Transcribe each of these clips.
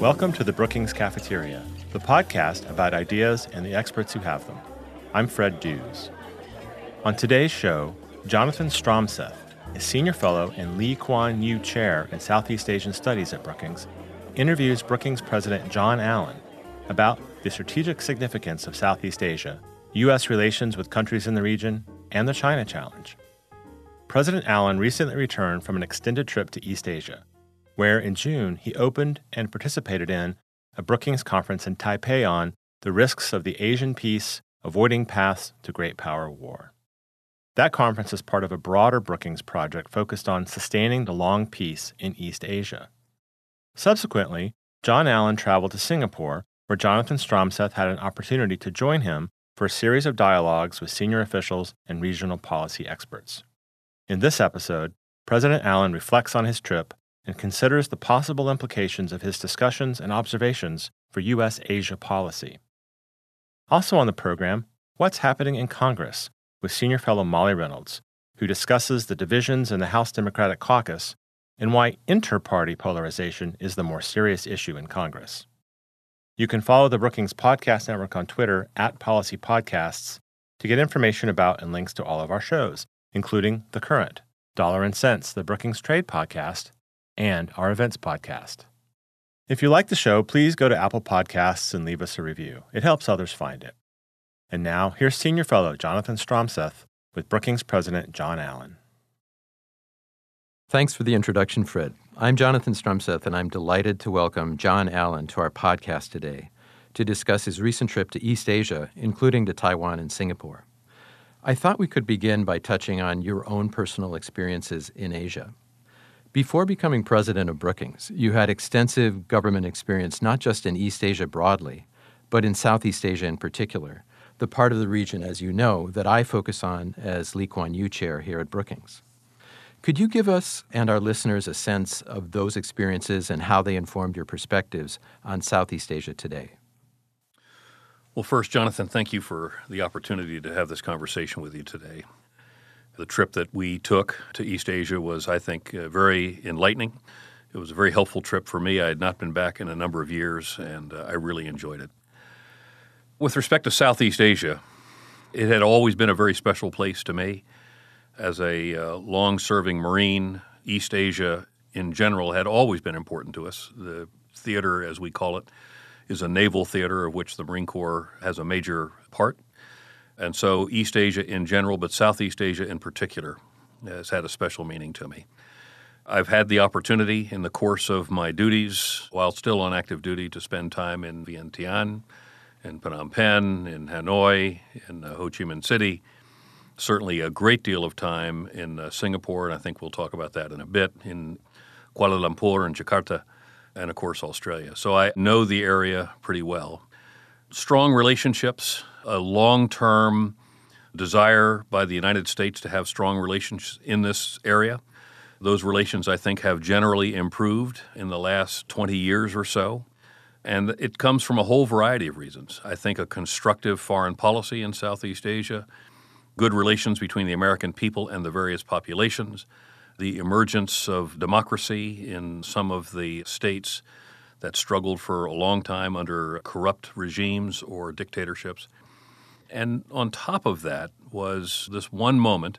Welcome to the Brookings Cafeteria, the podcast about ideas and the experts who have them. I'm Fred Dews. On today's show, Jonathan Stromseth, a senior fellow and Lee Kuan Yew Chair in Southeast Asian Studies at Brookings, interviews Brookings President John Allen about the strategic significance of Southeast Asia, U.S. relations with countries in the region, and the China challenge. President Allen recently returned from an extended trip to East Asia, where in June he opened and participated in a Brookings conference in Taipei on the risks of the Asian peace, avoiding paths to great power war. That conference is part of a broader Brookings project focused on sustaining the long peace in East Asia. Subsequently, John Allen traveled to Singapore, where Jonathan Stromseth had an opportunity to join him for a series of dialogues with senior officials and regional policy experts. In this episode, President Allen reflects on his trip and considers the possible implications of his discussions and observations for U.S. Asia policy. Also on the program, What's Happening in Congress with senior fellow Molly Reynolds, who discusses the divisions in the House Democratic caucus and why inter party polarization is the more serious issue in Congress. You can follow the Brookings Podcast Network on Twitter at Policy Podcasts to get information about and links to all of our shows, including The Current, Dollar and Sense, the Brookings Trade Podcast, and our events podcast. If you like the show, please go to Apple Podcasts and leave us a review. It helps others find it. And now, here's Senior Fellow Jonathan Stromseth with Brookings President John Allen. Thanks for the introduction, Fred. I'm Jonathan Stromseth, and I'm delighted to welcome John Allen to our podcast today to discuss his recent trip to East Asia, including to Taiwan and Singapore. I thought we could begin by touching on your own personal experiences in Asia. Before becoming president of Brookings, you had extensive government experience not just in East Asia broadly, but in Southeast Asia in particular, the part of the region, as you know, that I focus on as Lee Kuan Yew chair here at Brookings. Could you give us and our listeners a sense of those experiences and how they informed your perspectives on Southeast Asia today? Well, first, Jonathan, thank you for the opportunity to have this conversation with you today. The trip that we took to East Asia was, I think, uh, very enlightening. It was a very helpful trip for me. I had not been back in a number of years, and uh, I really enjoyed it. With respect to Southeast Asia, it had always been a very special place to me. As a uh, long serving Marine, East Asia in general had always been important to us. The theater, as we call it, is a naval theater of which the Marine Corps has a major part. And so East Asia in general, but Southeast Asia in particular, has had a special meaning to me. I've had the opportunity in the course of my duties, while still on active duty, to spend time in Vientiane, in Phnom Penh, in Hanoi, in uh, Ho Chi Minh City. Certainly a great deal of time in uh, Singapore, and I think we'll talk about that in a bit, in Kuala Lumpur and Jakarta, and of course Australia. So I know the area pretty well. Strong relationships a long term desire by the United States to have strong relations in this area. Those relations, I think, have generally improved in the last 20 years or so. And it comes from a whole variety of reasons. I think a constructive foreign policy in Southeast Asia, good relations between the American people and the various populations, the emergence of democracy in some of the states that struggled for a long time under corrupt regimes or dictatorships. And on top of that was this one moment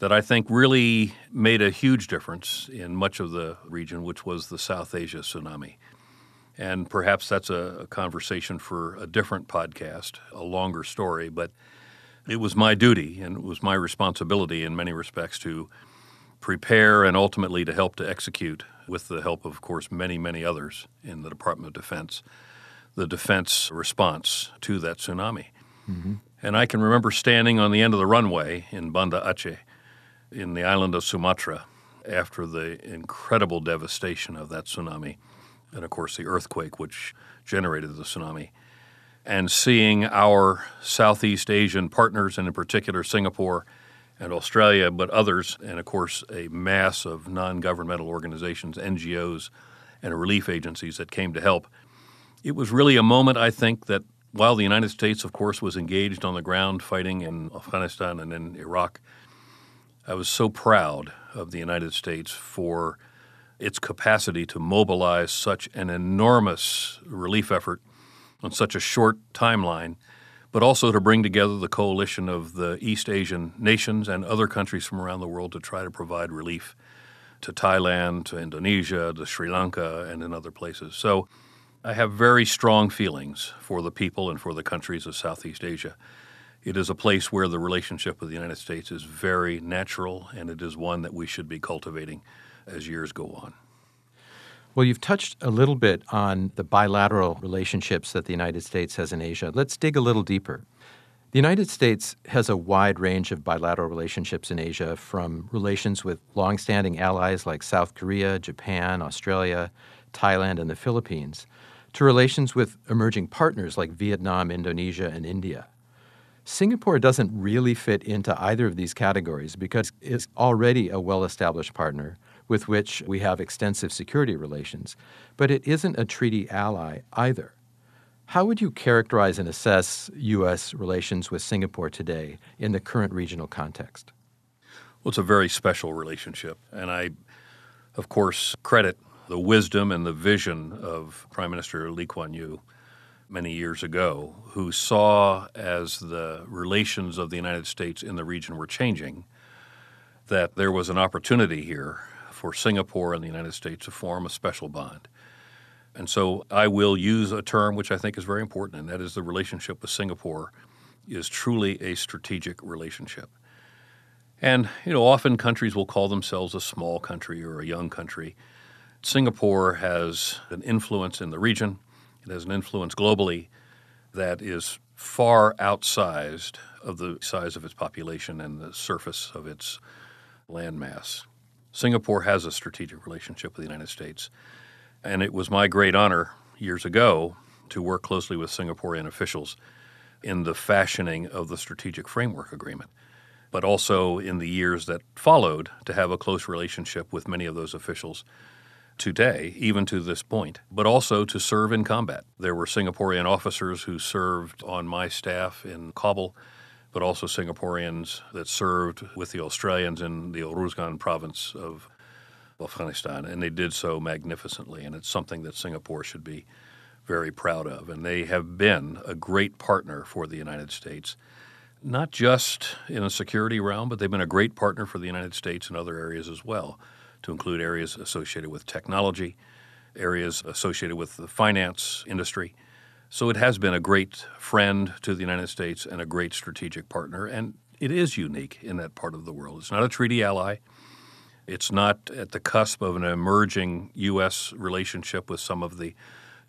that I think really made a huge difference in much of the region, which was the South Asia tsunami. And perhaps that's a, a, conversation for a different podcast, a longer story, but it was my duty and it was my responsibility in many respects to prepare and ultimately to help to execute, with the help of, of course, many, many others in the Department of Defense, the defense response to that tsunami. Mm-hmm. And I can remember standing on the end of the runway in Banda Aceh in the island of Sumatra after the incredible devastation of that tsunami and, of course, the earthquake which generated the tsunami. And seeing our Southeast Asian partners, and in particular Singapore and Australia, but others, and of course, a mass of non governmental organizations, NGOs, and relief agencies that came to help. It was really a moment, I think, that while the United States, of course, was engaged on the ground fighting in Afghanistan and in Iraq, I was so proud of the United States for its capacity to mobilize such an enormous relief effort on such a short timeline, but also to bring together the coalition of the East Asian nations and other countries from around the world to try to provide relief to Thailand, to Indonesia, to Sri Lanka, and in other places. So I have very strong feelings for the people and for the countries of Southeast Asia. It is a place where the relationship with the United States is very natural, and it is one that we should be cultivating as years go on. Well, you've touched a little bit on the bilateral relationships that the United States has in Asia. Let's dig a little deeper. The United States has a wide range of bilateral relationships in Asia, from relations with longstanding allies like South Korea, Japan, Australia, Thailand, and the Philippines, to relations with emerging partners like Vietnam, Indonesia, and India. Singapore doesn't really fit into either of these categories because it's already a well established partner with which we have extensive security relations, but it isn't a treaty ally either. How would you characterize and assess U.S. relations with Singapore today in the current regional context? Well, it's a very special relationship. And I, of course, credit the wisdom and the vision of Prime Minister Lee Kuan Yew many years ago, who saw as the relations of the United States in the region were changing, that there was an opportunity here for Singapore and the United States to form a special bond. And so I will use a term which I think is very important, and that is the relationship with Singapore is truly a strategic relationship. And, you know, often countries will call themselves a small country or a young country. Singapore has an influence in the region, it has an influence globally that is far outsized of the size of its population and the surface of its landmass. Singapore has a strategic relationship with the United States. And it was my great honor years ago to work closely with Singaporean officials in the fashioning of the Strategic Framework Agreement, but also in the years that followed to have a close relationship with many of those officials today, even to this point, but also to serve in combat. There were Singaporean officers who served on my staff in Kabul, but also Singaporeans that served with the Australians in the Uruzgan province of Afghanistan, and they did so magnificently. And it's something that Singapore should be very proud of. And they have been a great partner for the United States, not just in a security realm, but they've been a great partner for the United States in other areas as well, to include areas associated with technology, areas associated with the finance industry. So it has been a great friend to the United States and a great strategic partner. And it is unique in that part of the world. It's not a treaty ally. It's not at the cusp of an emerging U.S. relationship with some of the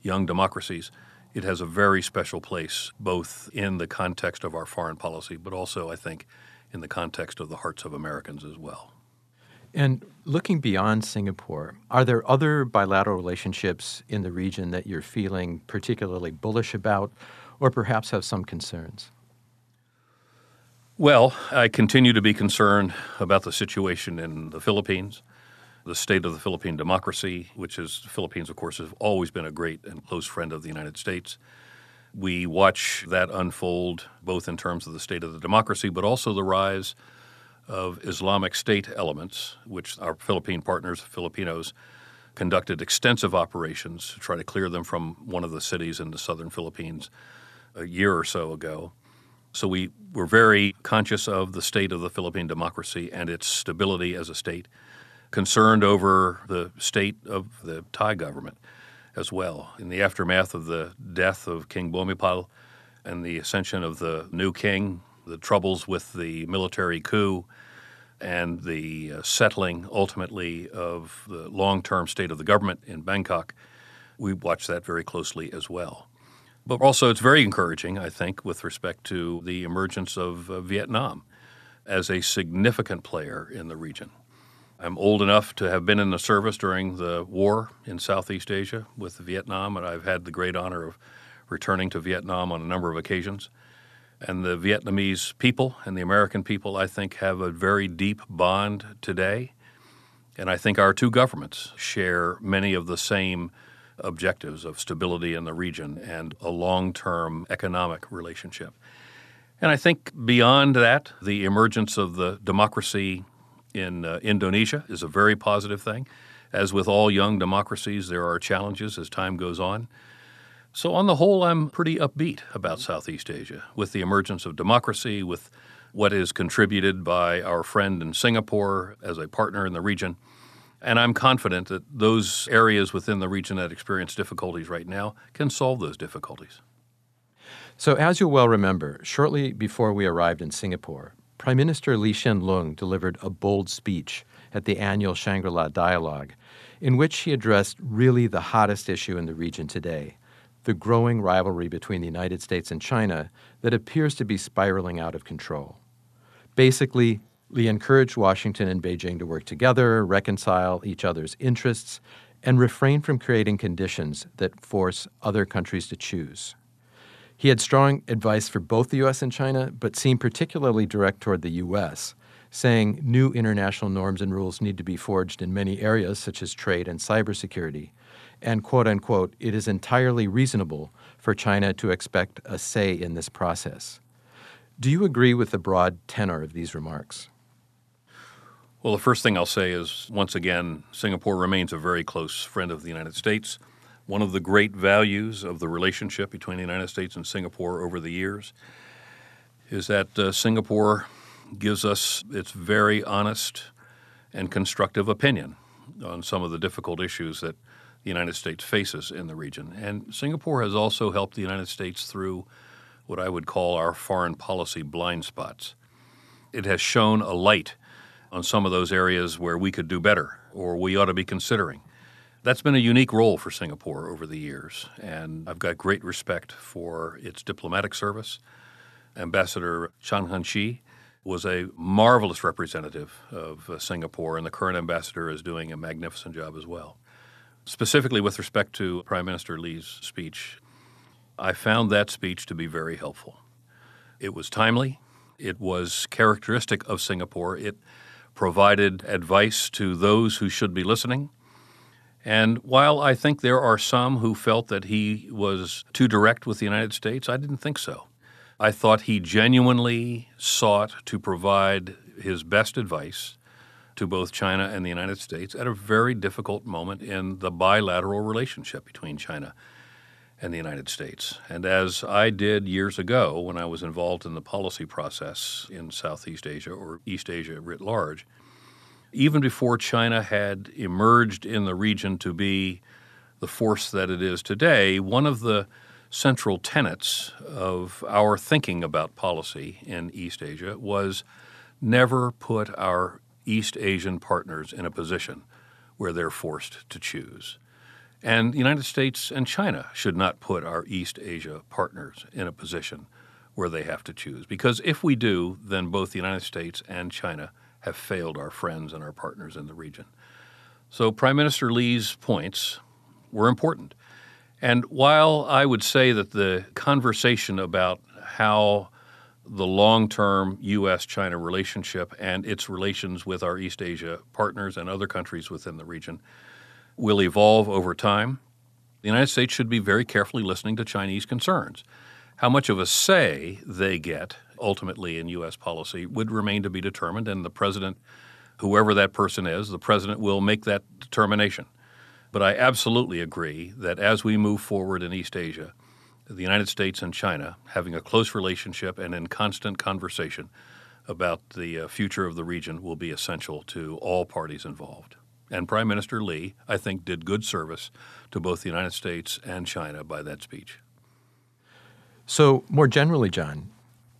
young democracies. It has a very special place, both in the context of our foreign policy, but also, I think, in the context of the hearts of Americans as well. And looking beyond Singapore, are there other bilateral relationships in the region that you're feeling particularly bullish about or perhaps have some concerns? Well, I continue to be concerned about the situation in the Philippines, the state of the Philippine democracy, which is the Philippines, of course, has always been a great and close friend of the United States. We watch that unfold both in terms of the state of the democracy, but also the rise of Islamic State elements, which our Philippine partners, Filipinos, conducted extensive operations to try to clear them from one of the cities in the southern Philippines a year or so ago. So we were very conscious of the state of the Philippine democracy and its stability as a state, concerned over the state of the Thai government as well. In the aftermath of the death of King Bhumibol and the ascension of the new king, the troubles with the military coup, and the uh, settling ultimately of the long term state of the government in Bangkok, we watch that very closely as well. But also, it's very encouraging, I think, with respect to the emergence of uh, Vietnam as a significant player in the region. I'm old enough to have been in the service during the war in Southeast Asia with Vietnam, and I've had the great honor of returning to Vietnam on a number of occasions. And the Vietnamese people and the American people, I think, have a very deep bond today. And I think our two governments share many of the same objectives of stability in the region and a long term economic relationship. And I think beyond that, the emergence of the democracy in uh, Indonesia is a very positive thing. As with all young democracies, there are challenges as time goes on. So, on the whole, I'm pretty upbeat about Southeast Asia with the emergence of democracy, with what is contributed by our friend in Singapore as a partner in the region. And I'm confident that those areas within the region that experience difficulties right now can solve those difficulties. So, as you'll well remember, shortly before we arrived in Singapore, Prime Minister Lee Hsien Loong delivered a bold speech at the annual Shangri La Dialogue, in which he addressed really the hottest issue in the region today the growing rivalry between the United States and China that appears to be spiraling out of control. Basically, Lee encouraged Washington and Beijing to work together, reconcile each other's interests, and refrain from creating conditions that force other countries to choose. He had strong advice for both the U.S. and China, but seemed particularly direct toward the U.S., saying new international norms and rules need to be forged in many areas, such as trade and cybersecurity. And, quote unquote, it is entirely reasonable for China to expect a say in this process. Do you agree with the broad tenor of these remarks? Well, the first thing I'll say is once again, Singapore remains a very close friend of the United States. One of the great values of the relationship between the United States and Singapore over the years is that uh, Singapore gives us its very honest and constructive opinion on some of the difficult issues that the United States faces in the region. And Singapore has also helped the United States through what I would call our foreign policy blind spots. It has shown a light on some of those areas where we could do better or we ought to be considering. That's been a unique role for Singapore over the years, and I've got great respect for its diplomatic service. Ambassador Chan Heng Chee was a marvelous representative of uh, Singapore, and the current ambassador is doing a magnificent job as well. Specifically, with respect to Prime Minister Lee's speech, I found that speech to be very helpful. It was timely, it was characteristic of Singapore, it provided advice to those who should be listening. And while I think there are some who felt that he was too direct with the United States, I didn't think so. I thought he genuinely sought to provide his best advice to both China and the United States at a very difficult moment in the bilateral relationship between China and the United States. And as I did years ago when I was involved in the policy process in Southeast Asia or East Asia writ large, even before China had emerged in the region to be the force that it is today, one of the central tenets of our thinking about policy in East Asia was never put our East Asian partners in a position where they're forced to choose. And the United States and China should not put our East Asia partners in a position where they have to choose. Because if we do, then both the United States and China have failed our friends and our partners in the region. So Prime Minister Lee's points were important. And while I would say that the conversation about how the long term U.S. China relationship and its relations with our East Asia partners and other countries within the region will evolve over time, the United States should be very carefully listening to Chinese concerns. How much of a say they get ultimately in U.S. policy would remain to be determined, and the president, whoever that person is, the president will make that determination. But I absolutely agree that as we move forward in East Asia, the United States and China having a close relationship and in constant conversation about the uh, future of the region will be essential to all parties involved. And Prime Minister Lee, I think, did good service to both the United States and China by that speech. So, more generally, John,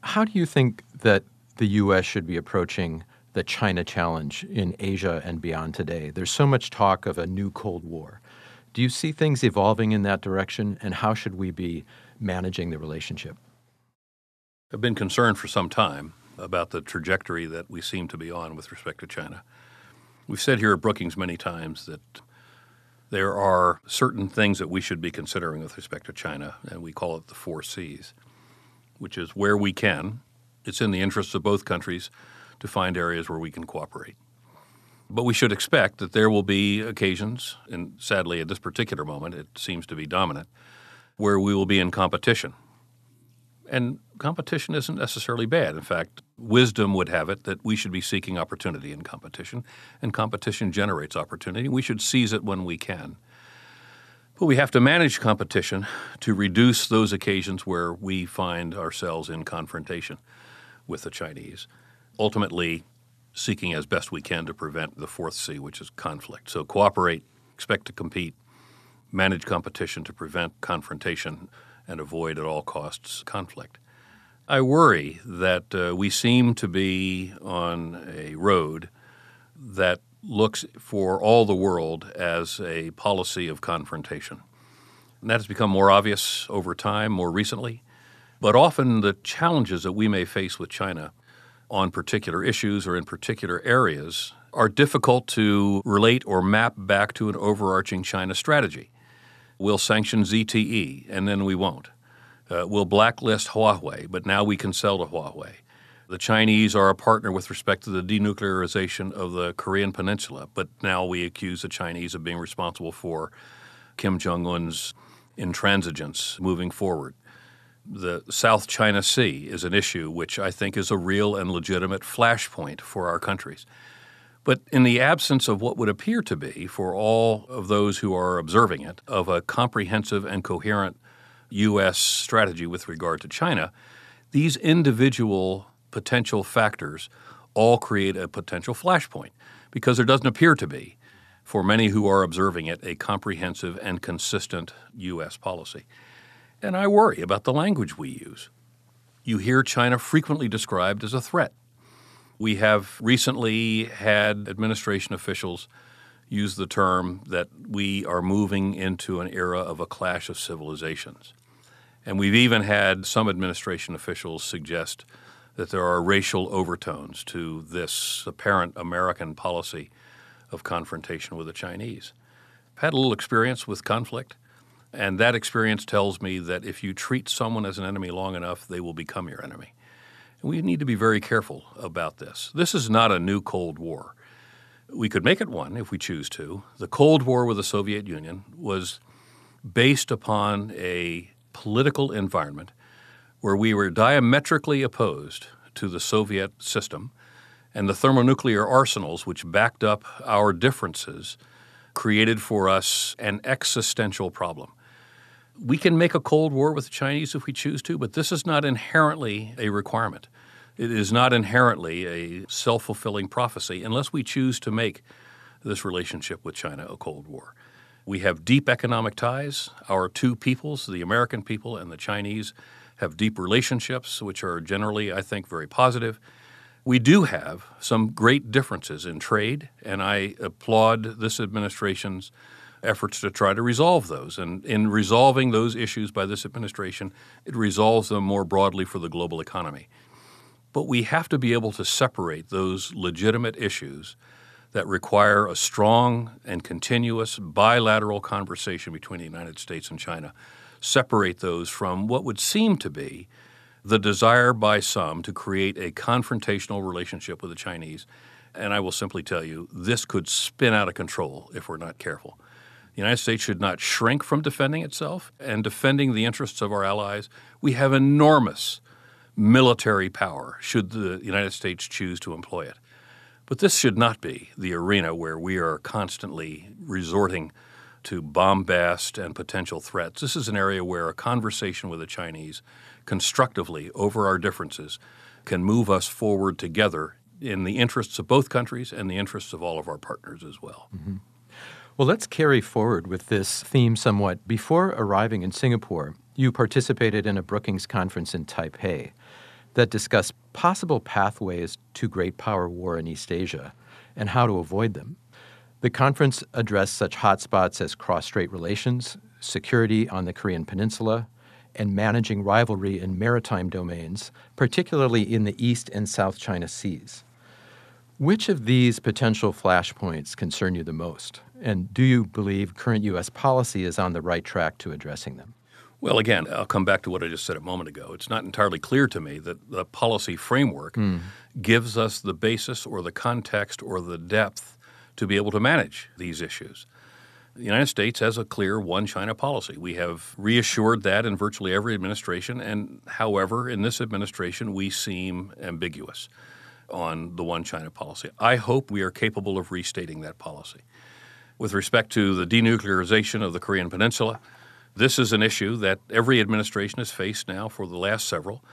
how do you think that the U.S. should be approaching the China challenge in Asia and beyond today. There's so much talk of a new Cold War. Do you see things evolving in that direction, and how should we be managing the relationship? I've been concerned for some time about the trajectory that we seem to be on with respect to China. We've said here at Brookings many times that there are certain things that we should be considering with respect to China, and we call it the four C's, which is where we can, it's in the interests of both countries to find areas where we can cooperate. But we should expect that there will be occasions, and sadly at this particular moment it seems to be dominant, where we will be in competition. And competition isn't necessarily bad. In fact, wisdom would have it that we should be seeking opportunity in competition, and competition generates opportunity. We should seize it when we can. But we have to manage competition to reduce those occasions where we find ourselves in confrontation with the Chinese, ultimately seeking as best we can to prevent the fourth C, which is conflict. So cooperate, expect to compete, manage competition to prevent confrontation, and avoid at all costs conflict. I worry that uh, we seem to be on a road that looks for all the world as a policy of confrontation. And that has become more obvious over time, more recently. But often the challenges that we may face with China on particular issues or in particular areas are difficult to relate or map back to an overarching China strategy. We'll sanction ZTE and then we won't. Uh, we'll blacklist Huawei, but now we can sell to Huawei. The Chinese are a partner with respect to the denuclearization of the Korean Peninsula, but now we accuse the Chinese of being responsible for Kim Jong un's intransigence moving forward. The South China Sea is an issue which I think is a real and legitimate flashpoint for our countries. But in the absence of what would appear to be, for all of those who are observing it, of a comprehensive and coherent U.S. strategy with regard to China, these individual potential factors all create a potential flashpoint because there doesn't appear to be, for many who are observing it, a comprehensive and consistent U.S. policy. And I worry about the language we use. You hear China frequently described as a threat. We have recently had administration officials use the term that we are moving into an era of a clash of civilizations. And we've even had some administration officials suggest that there are racial overtones to this apparent American policy of confrontation with the Chinese. I've had a little experience with conflict, and that experience tells me that if you treat someone as an enemy long enough, they will become your enemy. And we need to be very careful about this. This is not a new Cold War. We could make it one if we choose to. The Cold War with the Soviet Union was based upon a political environment where we were diametrically opposed to the Soviet system, and the thermonuclear arsenals, which backed up our differences, created for us an existential problem. We can make a Cold War with the Chinese if we choose to, but this is not inherently a requirement. It is not inherently a self fulfilling prophecy unless we choose to make this relationship with China a Cold War. We have deep economic ties. Our two peoples, the American people and the Chinese, have deep relationships, which are generally, I think, very positive. We do have some great differences in trade, and I applaud this administration's efforts to try to resolve those. And in resolving those issues by this administration, it resolves them more broadly for the global economy. But we have to be able to separate those legitimate issues that require a strong and continuous bilateral conversation between the United States and China separate those from what would seem to be the desire by some to create a confrontational relationship with the Chinese. And I will simply tell you, this could spin out of control if we're not careful. The United States should not shrink from defending itself and defending the interests of our allies. We have enormous military power should the United States choose to employ it. But this should not be the arena where we are constantly resorting to bombast and potential threats. This is an area where a conversation with the Chinese constructively over our differences can move us forward together in the interests of both countries and the interests of all of our partners as well. Mm-hmm. Well, let's carry forward with this theme somewhat. Before arriving in Singapore, you participated in a Brookings conference in Taipei that discussed possible pathways to great power war in East Asia and how to avoid them. The conference addressed such hotspots as cross strait relations, security on the Korean Peninsula, and managing rivalry in maritime domains, particularly in the East and South China Seas. Which of these potential flashpoints concern you the most? And do you believe current U.S. policy is on the right track to addressing them? Well, again, I'll come back to what I just said a moment ago. It's not entirely clear to me that the policy framework mm. gives us the basis or the context or the depth to be able to manage these issues. The United States has a clear one China policy. We have reassured that in virtually every administration, and however, in this administration, we seem ambiguous on the one China policy. I hope we are capable of restating that policy. With respect to the denuclearization of the Korean Peninsula, this is an issue that every administration has faced now for the last several.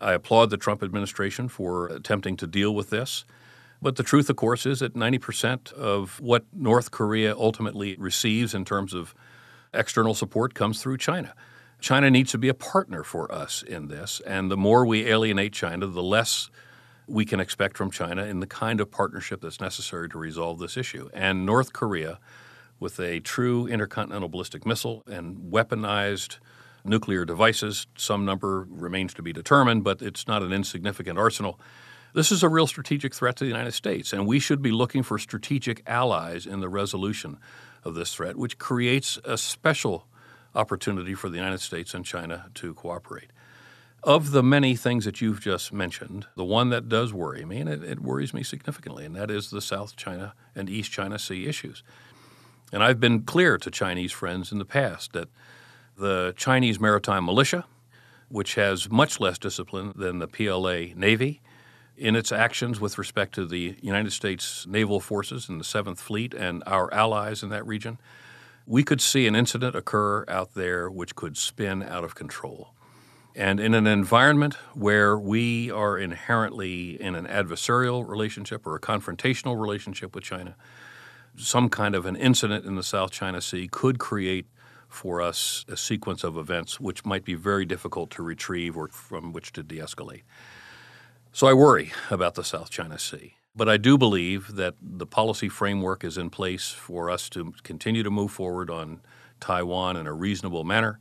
I applaud the Trump administration for attempting to deal with this. But the truth, of course, is that 90% of what North Korea ultimately receives in terms of external support comes through China. China needs to be a partner for us in this, and the more we alienate China, the less we can expect from China in the kind of partnership that's necessary to resolve this issue. And North Korea, with a true intercontinental ballistic missile and weaponized nuclear devices, some number remains to be determined, but it's not an insignificant arsenal. This is a real strategic threat to the United States, and we should be looking for strategic allies in the resolution of this threat, which creates a special opportunity for the United States and China to cooperate. Of the many things that you've just mentioned, the one that does worry me, and it, it, worries me significantly, and that is the South China and East China Sea issues. And I've been clear to Chinese friends in the past that the Chinese maritime militia, which has much less discipline than the PLA Navy, in its actions with respect to the United States naval forces and the Seventh Fleet and our allies in that region, we could see an incident occur out there which could spin out of control. And in an environment where we are inherently in an adversarial relationship or a confrontational relationship with China, some kind of an incident in the South China Sea could create for us a sequence of events which might be very difficult to retrieve or from which to de escalate. So I worry about the South China Sea. But I do believe that the policy framework is in place for us to continue to move forward on Taiwan in a reasonable manner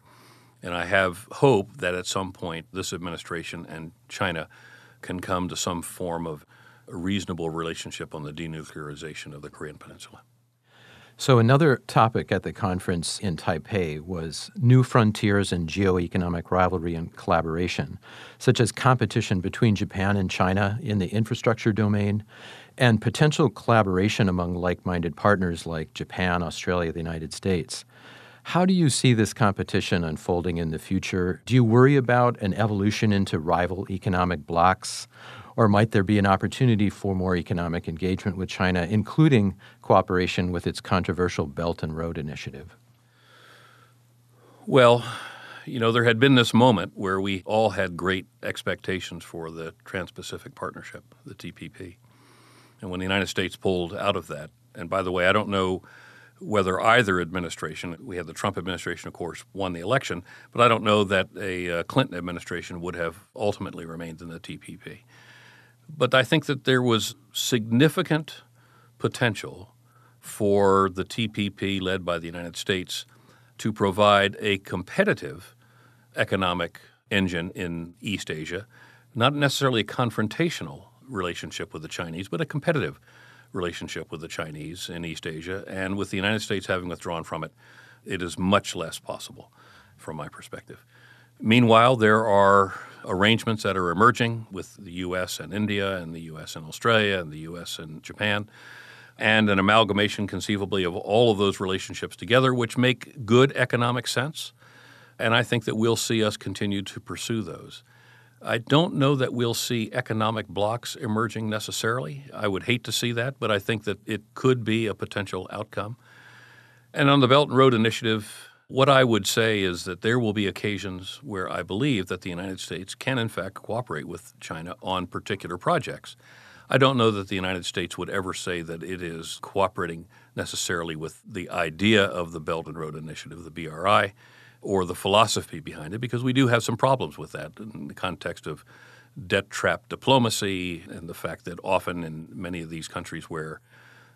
and I have hope that at some point this administration and China can come to some form of reasonable relationship on the denuclearization of the Korean Peninsula. So, another topic at the conference in Taipei was new frontiers in geoeconomic rivalry and collaboration, such as competition between Japan and China in the infrastructure domain, and potential collaboration among like minded partners like Japan, Australia, the United States. How do you see this competition unfolding in the future? Do you worry about an evolution into rival economic blocs? Or might there be an opportunity for more economic engagement with China, including cooperation with its controversial Belt and Road Initiative? Well, you know, there had been this moment where we all had great expectations for the Trans Pacific Partnership, the TPP. And when the United States pulled out of that, and by the way, I don't know whether either administration, we had the Trump administration, of course, won the election, but I don't know that a uh, Clinton administration would have ultimately remained in the TPP. But I think that there was significant potential for the TPP led by the United States to provide a competitive economic engine in East Asia, not necessarily a confrontational relationship with the Chinese, but a competitive relationship with the Chinese in East Asia, and with the United States having withdrawn from it, it is much less possible from my perspective. Meanwhile, there are arrangements that are emerging with the U.S. and India, and the U.S. and Australia, and the U.S. and Japan, and an amalgamation conceivably of all of those relationships together, which make good economic sense. And I think that we'll see us continue to pursue those. I don't know that we'll see economic blocks emerging necessarily. I would hate to see that, but I think that it could be a potential outcome. And on the Belt and Road Initiative, what I would say is that there will be occasions where I believe that the United States can, in fact, cooperate with China on particular projects. I don't know that the United States would ever say that it is cooperating necessarily with the idea of the Belt and Road Initiative, the BRI or the philosophy behind it, because we do have some problems with that in the context of debt trap diplomacy and the fact that often in many of these countries where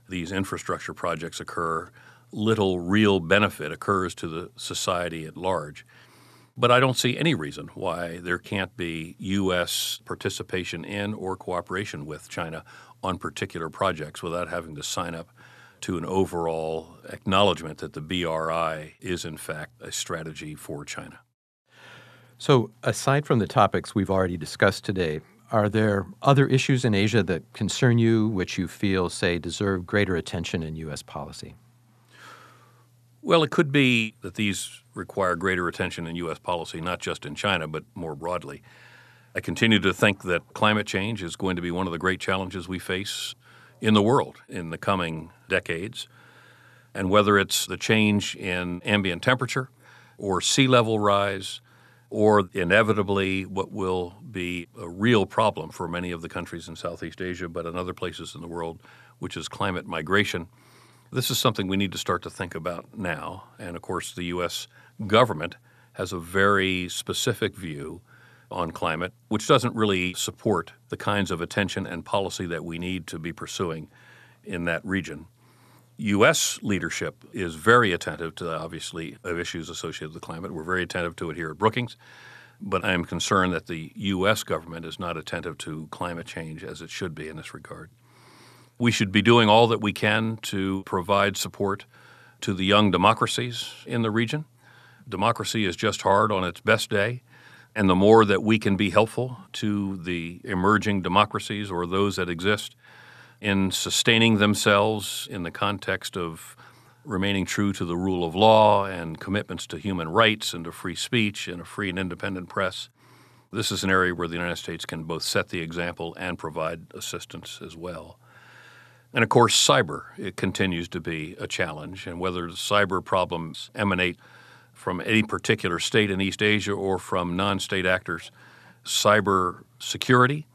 these infrastructure projects occur, little real benefit occurs to the society at large. But I don't see any reason why there can't be U.S. participation in or cooperation with China on particular projects without having to sign up to an overall acknowledgement that the BRI is, in fact, a strategy for China. So, aside from the topics we've already discussed today, are there other issues in Asia that concern you, which you feel, say, deserve greater attention in U.S. policy? Well, it could be that these require greater attention in U.S. policy, not just in China, but more broadly. I continue to think that climate change is going to be one of the great challenges we face in the world in the coming decades. And whether it's the change in ambient temperature or sea level rise, or inevitably what will be a real problem for many of the countries in Southeast Asia, but in other places in the world, which is climate migration this is something we need to start to think about now. And of course, the U.S. government has a very specific view on climate, which doesn't really support the kinds of attention and policy that we need to be pursuing in that region. U.S. leadership is very attentive to, obviously, of issues associated with climate. We're very attentive to it here at Brookings, but I am concerned that the U.S. government is not attentive to climate change as it should be in this regard. We should be doing all that we can to provide support to the young democracies in the region. Democracy is just hard on its best day, and the more that we can be helpful to the emerging democracies or those that exist in sustaining themselves in the context of remaining true to the rule of law and commitments to human rights and to free speech and a free and independent press. This is an area where the United States can both set the example and provide assistance as well. And of course, cyber it continues to be a challenge, and whether the cyber problems emanate from any particular state in East Asia or from non-state actors, cyber security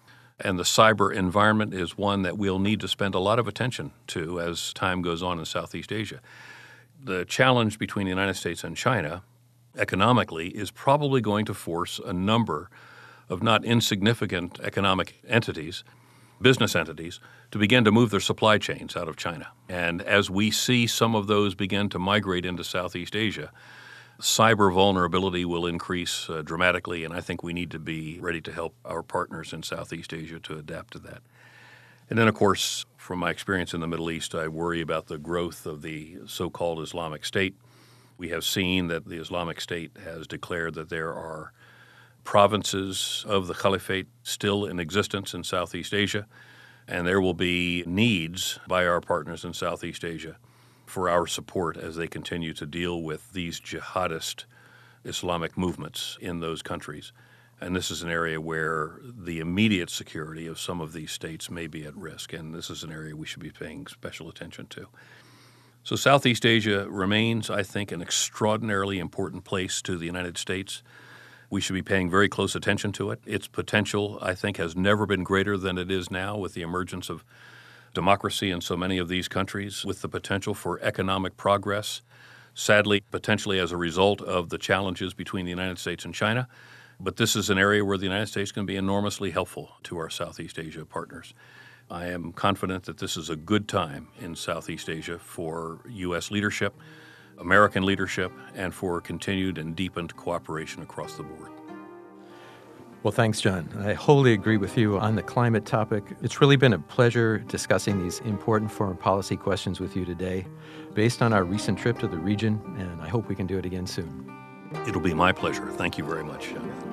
and the cyber environment is one that we'll need to spend a lot of attention to as time goes on in Southeast Asia. The challenge between the United States and China economically is probably going to force a number of not insignificant economic entities business entities to begin to move their supply chains out of China. And as we see some of those begin to migrate into Southeast Asia, cyber vulnerability will increase uh, dramatically, and I think we need to be ready to help our partners in Southeast Asia to adapt to that. And then, of course, from my experience in the Middle East, I worry about the growth of the so called Islamic State. We have seen that the Islamic State has declared that there are provinces of the Caliphate still in existence in Southeast Asia, and there will be needs by our partners in Southeast Asia for our support as they continue to deal with these jihadist Islamic movements in those countries. And this is an area where the immediate security of some of these states may be at risk, and this is an area we should be paying special attention to. So, Southeast Asia remains, I think, an extraordinarily important place to the United States. We should be paying very close attention to it. Its potential, I think, has never been greater than it is now with the emergence of democracy in so many of these countries, with the potential for economic progress, sadly, potentially as a result of the challenges between the United States and China. But this is an area where the United States can be enormously helpful to our Southeast Asia partners. I am confident that this is a good time in Southeast Asia for U.S. leadership American leadership, and for continued and deepened cooperation across the board. Well, thanks, John. I wholly agree with you on the climate topic. It's really been a pleasure discussing these important foreign policy questions with you today, based on our recent trip to the region, and I hope we can do it again soon. It'll be my pleasure. Thank you very much, Jonathan.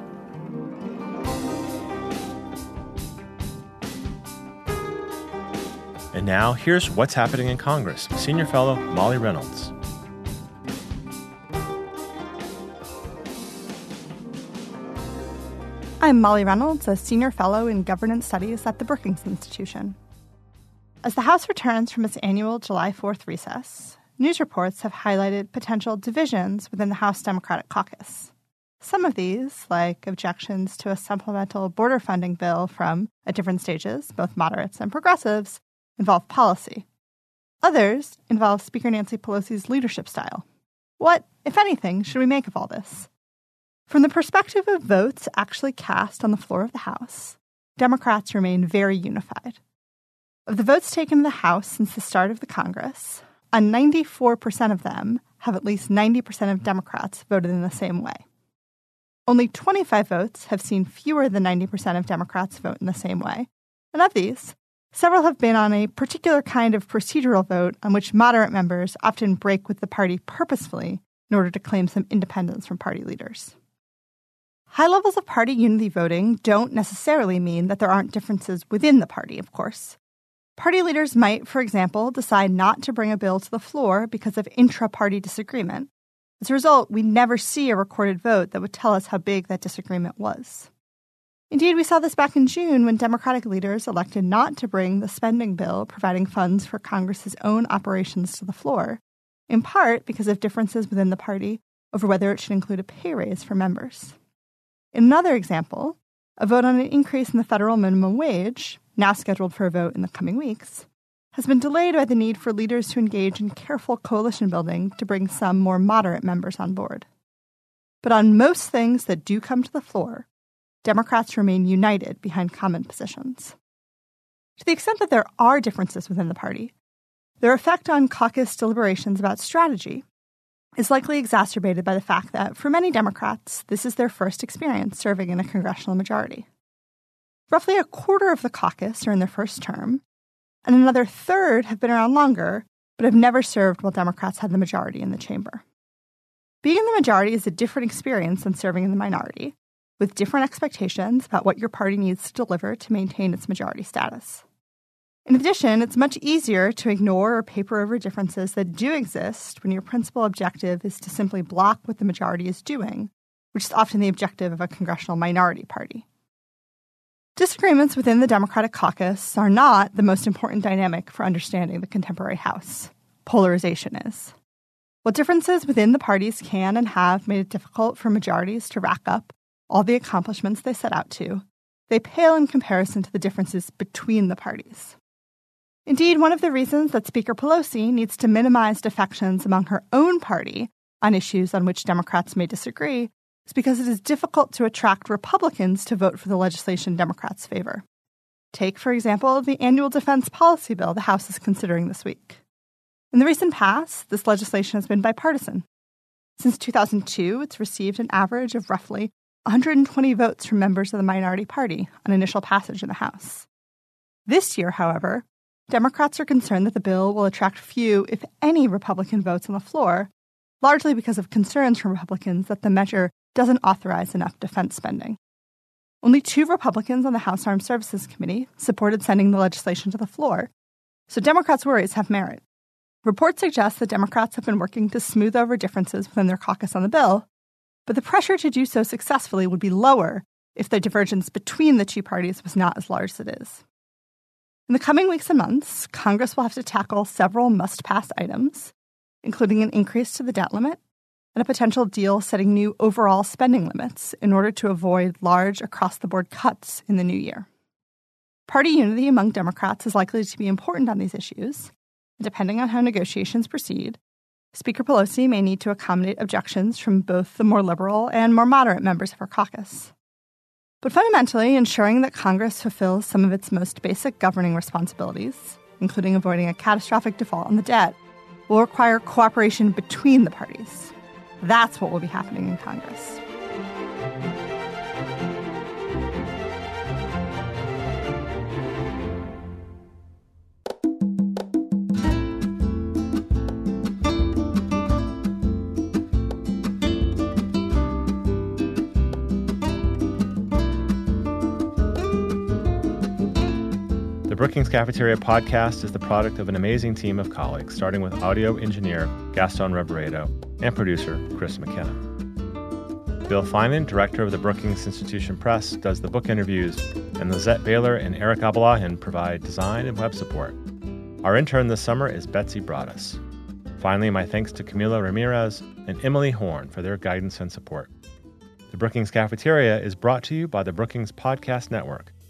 And now, here's what's happening in Congress. Senior Fellow Molly Reynolds. I'm Molly Reynolds, a senior fellow in governance studies at the Brookings Institution. As the House returns from its annual July 4th recess, news reports have highlighted potential divisions within the House Democratic caucus. Some of these, like objections to a supplemental border funding bill from, at different stages, both moderates and progressives, involve policy. Others involve Speaker Nancy Pelosi's leadership style. What, if anything, should we make of all this? From the perspective of votes actually cast on the floor of the House, Democrats remain very unified. Of the votes taken in the House since the start of the Congress, a 94% of them have at least 90% of Democrats voted in the same way. Only 25 votes have seen fewer than 90% of Democrats vote in the same way, and of these, several have been on a particular kind of procedural vote on which moderate members often break with the party purposefully in order to claim some independence from party leaders. High levels of party unity voting don't necessarily mean that there aren't differences within the party, of course. Party leaders might, for example, decide not to bring a bill to the floor because of intra party disagreement. As a result, we never see a recorded vote that would tell us how big that disagreement was. Indeed, we saw this back in June when Democratic leaders elected not to bring the spending bill providing funds for Congress's own operations to the floor, in part because of differences within the party over whether it should include a pay raise for members. In another example, a vote on an increase in the federal minimum wage, now scheduled for a vote in the coming weeks, has been delayed by the need for leaders to engage in careful coalition building to bring some more moderate members on board. But on most things that do come to the floor, Democrats remain united behind common positions. To the extent that there are differences within the party, their effect on caucus deliberations about strategy is likely exacerbated by the fact that, for many Democrats, this is their first experience serving in a congressional majority. Roughly a quarter of the caucus are in their first term, and another third have been around longer but have never served while Democrats had the majority in the chamber. Being in the majority is a different experience than serving in the minority, with different expectations about what your party needs to deliver to maintain its majority status. In addition, it's much easier to ignore or paper over differences that do exist when your principal objective is to simply block what the majority is doing, which is often the objective of a congressional minority party. Disagreements within the Democratic caucus are not the most important dynamic for understanding the contemporary House. Polarization is. What differences within the parties can and have made it difficult for majorities to rack up all the accomplishments they set out to, they pale in comparison to the differences between the parties. Indeed, one of the reasons that Speaker Pelosi needs to minimize defections among her own party on issues on which Democrats may disagree is because it is difficult to attract Republicans to vote for the legislation Democrats favor. Take, for example, the annual defense policy bill the House is considering this week. In the recent past, this legislation has been bipartisan. Since 2002, it's received an average of roughly 120 votes from members of the minority party on initial passage in the House. This year, however, Democrats are concerned that the bill will attract few, if any, Republican votes on the floor, largely because of concerns from Republicans that the measure doesn't authorize enough defense spending. Only two Republicans on the House Armed Services Committee supported sending the legislation to the floor, so Democrats' worries have merit. Reports suggest that Democrats have been working to smooth over differences within their caucus on the bill, but the pressure to do so successfully would be lower if the divergence between the two parties was not as large as it is. In the coming weeks and months, Congress will have to tackle several must pass items, including an increase to the debt limit and a potential deal setting new overall spending limits in order to avoid large across the board cuts in the new year. Party unity among Democrats is likely to be important on these issues, depending on how negotiations proceed, Speaker Pelosi may need to accommodate objections from both the more liberal and more moderate members of her caucus. But fundamentally, ensuring that Congress fulfills some of its most basic governing responsibilities, including avoiding a catastrophic default on the debt, will require cooperation between the parties. That's what will be happening in Congress. Brookings Cafeteria podcast is the product of an amazing team of colleagues, starting with audio engineer Gaston Reboredo and producer Chris McKenna. Bill Finan, director of the Brookings Institution Press, does the book interviews, and Lizette Baylor and Eric Abalahin provide design and web support. Our intern this summer is Betsy Broadus. Finally, my thanks to Camila Ramirez and Emily Horn for their guidance and support. The Brookings Cafeteria is brought to you by the Brookings Podcast Network